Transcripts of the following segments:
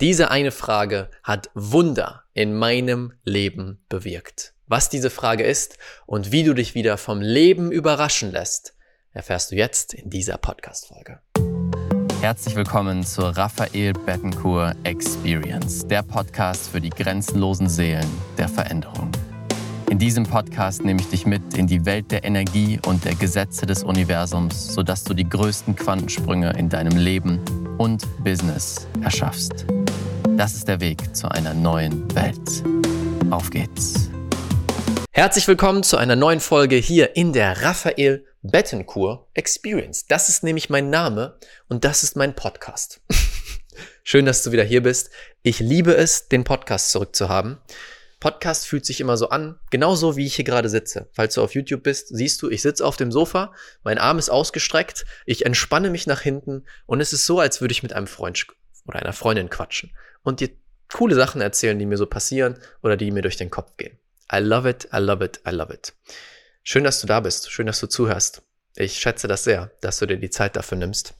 Diese eine Frage hat Wunder in meinem Leben bewirkt. Was diese Frage ist und wie du dich wieder vom Leben überraschen lässt, erfährst du jetzt in dieser Podcast-Folge. Herzlich willkommen zur Raphael Bettencourt Experience, der Podcast für die grenzenlosen Seelen der Veränderung. In diesem Podcast nehme ich dich mit in die Welt der Energie und der Gesetze des Universums, sodass du die größten Quantensprünge in deinem Leben und Business erschaffst. Das ist der Weg zu einer neuen Welt. Auf geht's. Herzlich willkommen zu einer neuen Folge hier in der Raphael Bettencourt Experience. Das ist nämlich mein Name und das ist mein Podcast. Schön, dass du wieder hier bist. Ich liebe es, den Podcast zurückzuhaben. Podcast fühlt sich immer so an, genauso wie ich hier gerade sitze. Falls du auf YouTube bist, siehst du, ich sitze auf dem Sofa, mein Arm ist ausgestreckt, ich entspanne mich nach hinten und es ist so, als würde ich mit einem Freund oder einer Freundin quatschen und dir coole Sachen erzählen, die mir so passieren oder die mir durch den Kopf gehen. I love it, I love it, I love it. Schön, dass du da bist, schön, dass du zuhörst. Ich schätze das sehr, dass du dir die Zeit dafür nimmst.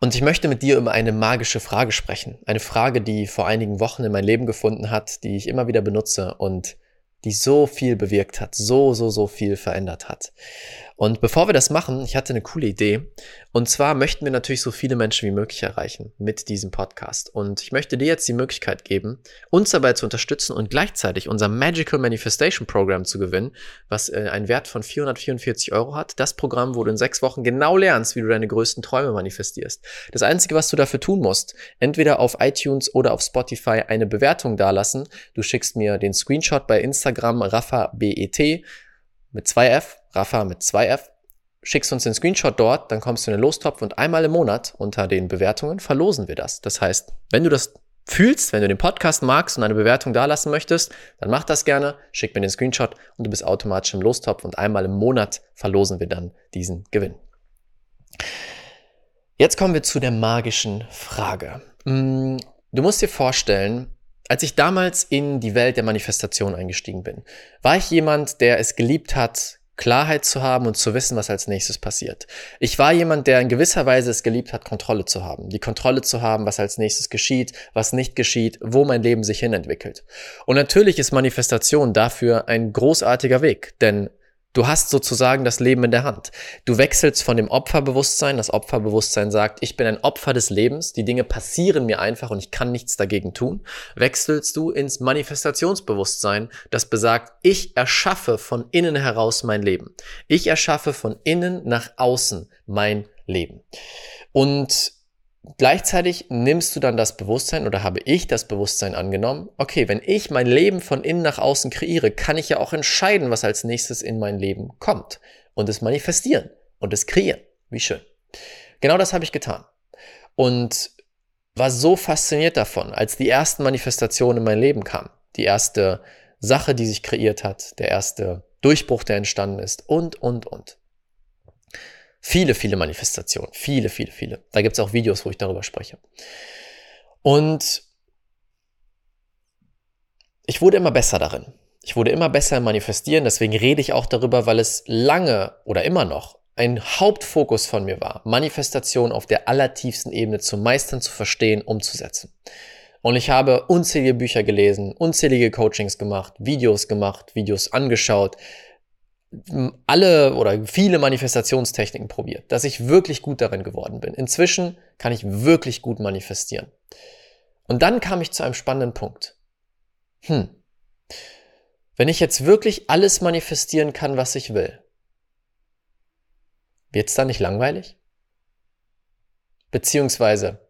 Und ich möchte mit dir über eine magische Frage sprechen. Eine Frage, die vor einigen Wochen in mein Leben gefunden hat, die ich immer wieder benutze und die so viel bewirkt hat, so, so, so viel verändert hat. Und bevor wir das machen, ich hatte eine coole Idee. Und zwar möchten wir natürlich so viele Menschen wie möglich erreichen mit diesem Podcast. Und ich möchte dir jetzt die Möglichkeit geben, uns dabei zu unterstützen und gleichzeitig unser Magical Manifestation Program zu gewinnen, was äh, einen Wert von 444 Euro hat. Das Programm, wo du in sechs Wochen genau lernst, wie du deine größten Träume manifestierst. Das Einzige, was du dafür tun musst, entweder auf iTunes oder auf Spotify eine Bewertung dalassen. Du schickst mir den Screenshot bei Instagram RaffaBET mit 2F, Rafa mit 2F, schickst uns den Screenshot dort, dann kommst du in den Lostopf und einmal im Monat unter den Bewertungen verlosen wir das. Das heißt, wenn du das fühlst, wenn du den Podcast magst und eine Bewertung dalassen möchtest, dann mach das gerne, schick mir den Screenshot und du bist automatisch im Lostopf und einmal im Monat verlosen wir dann diesen Gewinn. Jetzt kommen wir zu der magischen Frage. Mm, du musst dir vorstellen, als ich damals in die Welt der Manifestation eingestiegen bin, war ich jemand, der es geliebt hat, Klarheit zu haben und zu wissen, was als nächstes passiert. Ich war jemand, der in gewisser Weise es geliebt hat, Kontrolle zu haben. Die Kontrolle zu haben, was als nächstes geschieht, was nicht geschieht, wo mein Leben sich hinentwickelt. Und natürlich ist Manifestation dafür ein großartiger Weg, denn Du hast sozusagen das Leben in der Hand. Du wechselst von dem Opferbewusstsein, das Opferbewusstsein sagt, ich bin ein Opfer des Lebens, die Dinge passieren mir einfach und ich kann nichts dagegen tun, wechselst du ins Manifestationsbewusstsein, das besagt, ich erschaffe von innen heraus mein Leben. Ich erschaffe von innen nach außen mein Leben. Und Gleichzeitig nimmst du dann das Bewusstsein oder habe ich das Bewusstsein angenommen, okay, wenn ich mein Leben von innen nach außen kreiere, kann ich ja auch entscheiden, was als nächstes in mein Leben kommt und es manifestieren und es kreieren. Wie schön. Genau das habe ich getan. Und war so fasziniert davon, als die ersten Manifestationen in mein Leben kamen. Die erste Sache, die sich kreiert hat, der erste Durchbruch, der entstanden ist und, und, und. Viele, viele Manifestationen. Viele, viele, viele. Da gibt es auch Videos, wo ich darüber spreche. Und ich wurde immer besser darin. Ich wurde immer besser im Manifestieren, deswegen rede ich auch darüber, weil es lange oder immer noch ein Hauptfokus von mir war, Manifestation auf der allertiefsten Ebene zu meistern, zu verstehen, umzusetzen. Und ich habe unzählige Bücher gelesen, unzählige Coachings gemacht, Videos gemacht, Videos angeschaut, alle oder viele Manifestationstechniken probiert, dass ich wirklich gut darin geworden bin. Inzwischen kann ich wirklich gut manifestieren. Und dann kam ich zu einem spannenden Punkt. Hm. Wenn ich jetzt wirklich alles manifestieren kann, was ich will, wird's dann nicht langweilig? Beziehungsweise,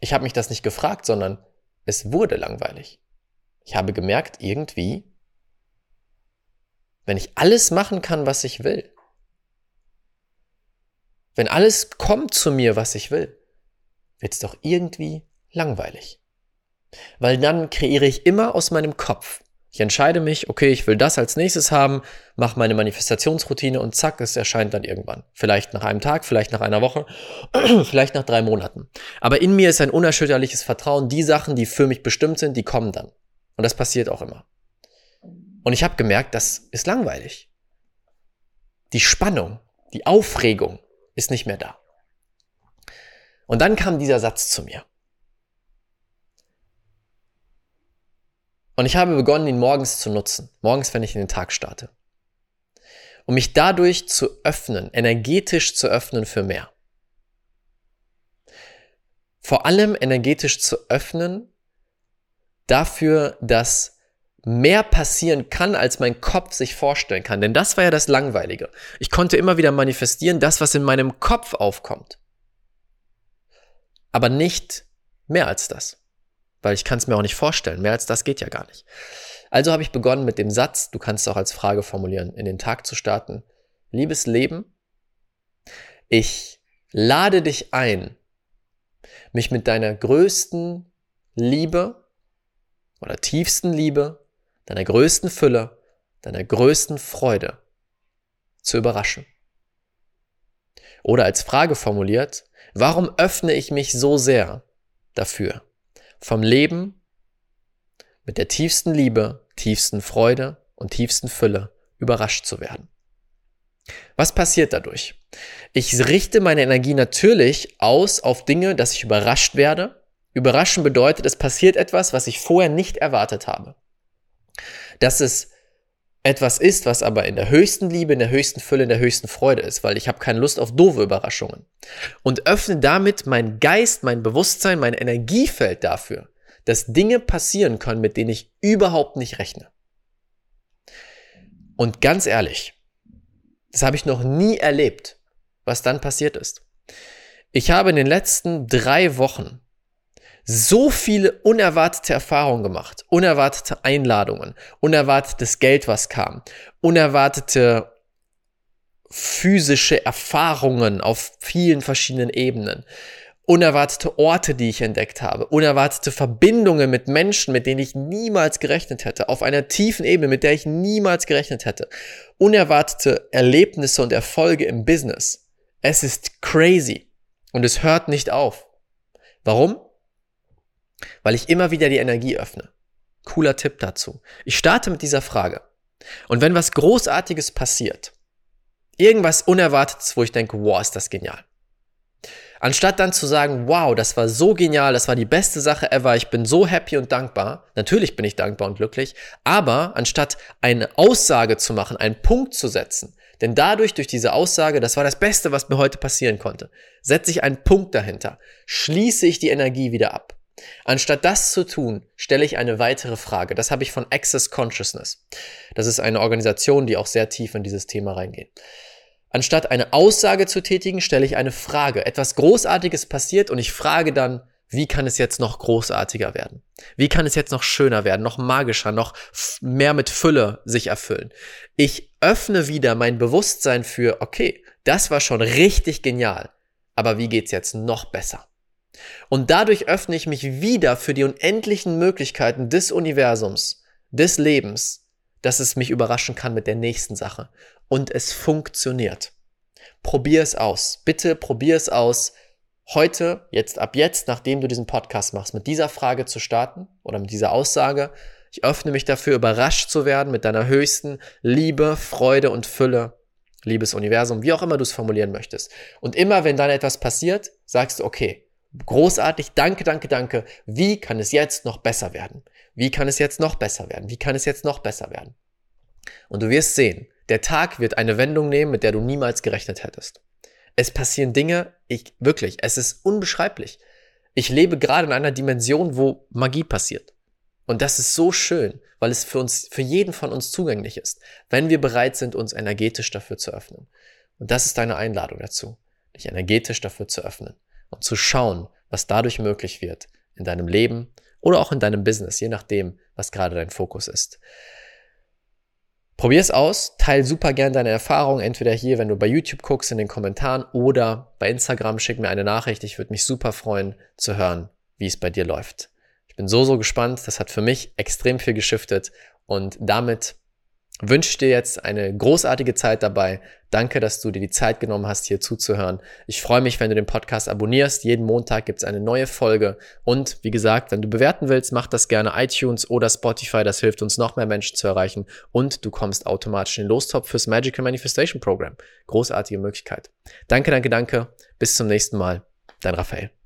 ich habe mich das nicht gefragt, sondern es wurde langweilig. Ich habe gemerkt, irgendwie wenn ich alles machen kann, was ich will, wenn alles kommt zu mir, was ich will, wird's doch irgendwie langweilig. Weil dann kreiere ich immer aus meinem Kopf. Ich entscheide mich, okay, ich will das als nächstes haben, mache meine Manifestationsroutine und zack, es erscheint dann irgendwann. Vielleicht nach einem Tag, vielleicht nach einer Woche, vielleicht nach drei Monaten. Aber in mir ist ein unerschütterliches Vertrauen, die Sachen, die für mich bestimmt sind, die kommen dann. Und das passiert auch immer. Und ich habe gemerkt, das ist langweilig. Die Spannung, die Aufregung ist nicht mehr da. Und dann kam dieser Satz zu mir. Und ich habe begonnen, ihn morgens zu nutzen. Morgens, wenn ich in den Tag starte. Um mich dadurch zu öffnen, energetisch zu öffnen für mehr. Vor allem energetisch zu öffnen dafür, dass mehr passieren kann, als mein Kopf sich vorstellen kann. Denn das war ja das Langweilige. Ich konnte immer wieder manifestieren, das, was in meinem Kopf aufkommt. Aber nicht mehr als das. Weil ich kann es mir auch nicht vorstellen. Mehr als das geht ja gar nicht. Also habe ich begonnen mit dem Satz, du kannst es auch als Frage formulieren, in den Tag zu starten. Liebes Leben, ich lade dich ein, mich mit deiner größten Liebe oder tiefsten Liebe, deiner größten Fülle, deiner größten Freude zu überraschen. Oder als Frage formuliert, warum öffne ich mich so sehr dafür, vom Leben mit der tiefsten Liebe, tiefsten Freude und tiefsten Fülle überrascht zu werden? Was passiert dadurch? Ich richte meine Energie natürlich aus auf Dinge, dass ich überrascht werde. Überraschen bedeutet, es passiert etwas, was ich vorher nicht erwartet habe. Dass es etwas ist, was aber in der höchsten Liebe, in der höchsten Fülle, in der höchsten Freude ist, weil ich habe keine Lust auf doofe Überraschungen. Und öffne damit mein Geist, mein Bewusstsein, mein Energiefeld dafür, dass Dinge passieren können, mit denen ich überhaupt nicht rechne. Und ganz ehrlich, das habe ich noch nie erlebt, was dann passiert ist. Ich habe in den letzten drei Wochen so viele unerwartete Erfahrungen gemacht, unerwartete Einladungen, unerwartetes Geld, was kam, unerwartete physische Erfahrungen auf vielen verschiedenen Ebenen, unerwartete Orte, die ich entdeckt habe, unerwartete Verbindungen mit Menschen, mit denen ich niemals gerechnet hätte, auf einer tiefen Ebene, mit der ich niemals gerechnet hätte, unerwartete Erlebnisse und Erfolge im Business. Es ist crazy und es hört nicht auf. Warum? Weil ich immer wieder die Energie öffne. Cooler Tipp dazu. Ich starte mit dieser Frage. Und wenn was Großartiges passiert, irgendwas Unerwartetes, wo ich denke, wow, ist das genial. Anstatt dann zu sagen, wow, das war so genial, das war die beste Sache ever, ich bin so happy und dankbar, natürlich bin ich dankbar und glücklich, aber anstatt eine Aussage zu machen, einen Punkt zu setzen, denn dadurch, durch diese Aussage, das war das Beste, was mir heute passieren konnte, setze ich einen Punkt dahinter, schließe ich die Energie wieder ab. Anstatt das zu tun, stelle ich eine weitere Frage. Das habe ich von Access Consciousness. Das ist eine Organisation, die auch sehr tief in dieses Thema reingeht. Anstatt eine Aussage zu tätigen, stelle ich eine Frage. Etwas Großartiges passiert und ich frage dann, wie kann es jetzt noch großartiger werden? Wie kann es jetzt noch schöner werden, noch magischer, noch mehr mit Fülle sich erfüllen? Ich öffne wieder mein Bewusstsein für, okay, das war schon richtig genial, aber wie geht's jetzt noch besser? Und dadurch öffne ich mich wieder für die unendlichen Möglichkeiten des Universums, des Lebens, dass es mich überraschen kann mit der nächsten Sache. Und es funktioniert. Probier es aus. Bitte probier es aus. Heute, jetzt ab jetzt, nachdem du diesen Podcast machst, mit dieser Frage zu starten oder mit dieser Aussage. Ich öffne mich dafür, überrascht zu werden mit deiner höchsten Liebe, Freude und Fülle. Liebes Universum, wie auch immer du es formulieren möchtest. Und immer, wenn dann etwas passiert, sagst du, okay, Großartig, danke, danke, danke. Wie kann es jetzt noch besser werden? Wie kann es jetzt noch besser werden? Wie kann es jetzt noch besser werden? Und du wirst sehen, der Tag wird eine Wendung nehmen, mit der du niemals gerechnet hättest. Es passieren Dinge, ich wirklich, es ist unbeschreiblich. Ich lebe gerade in einer Dimension, wo Magie passiert. Und das ist so schön, weil es für uns, für jeden von uns zugänglich ist, wenn wir bereit sind, uns energetisch dafür zu öffnen. Und das ist deine Einladung dazu, dich energetisch dafür zu öffnen und zu schauen, was dadurch möglich wird in deinem Leben oder auch in deinem Business, je nachdem, was gerade dein Fokus ist. Probier es aus, teil super gern deine Erfahrungen, entweder hier, wenn du bei YouTube guckst, in den Kommentaren oder bei Instagram, schick mir eine Nachricht. Ich würde mich super freuen zu hören, wie es bei dir läuft. Ich bin so, so gespannt. Das hat für mich extrem viel geschiftet und damit wünsche dir jetzt eine großartige Zeit dabei. Danke, dass du dir die Zeit genommen hast, hier zuzuhören. Ich freue mich, wenn du den Podcast abonnierst. Jeden Montag gibt es eine neue Folge. Und wie gesagt, wenn du bewerten willst, mach das gerne iTunes oder Spotify. Das hilft uns, noch mehr Menschen zu erreichen. Und du kommst automatisch in den Lostop fürs Magical Manifestation Program. Großartige Möglichkeit. Danke, danke, danke. Bis zum nächsten Mal. Dein Raphael.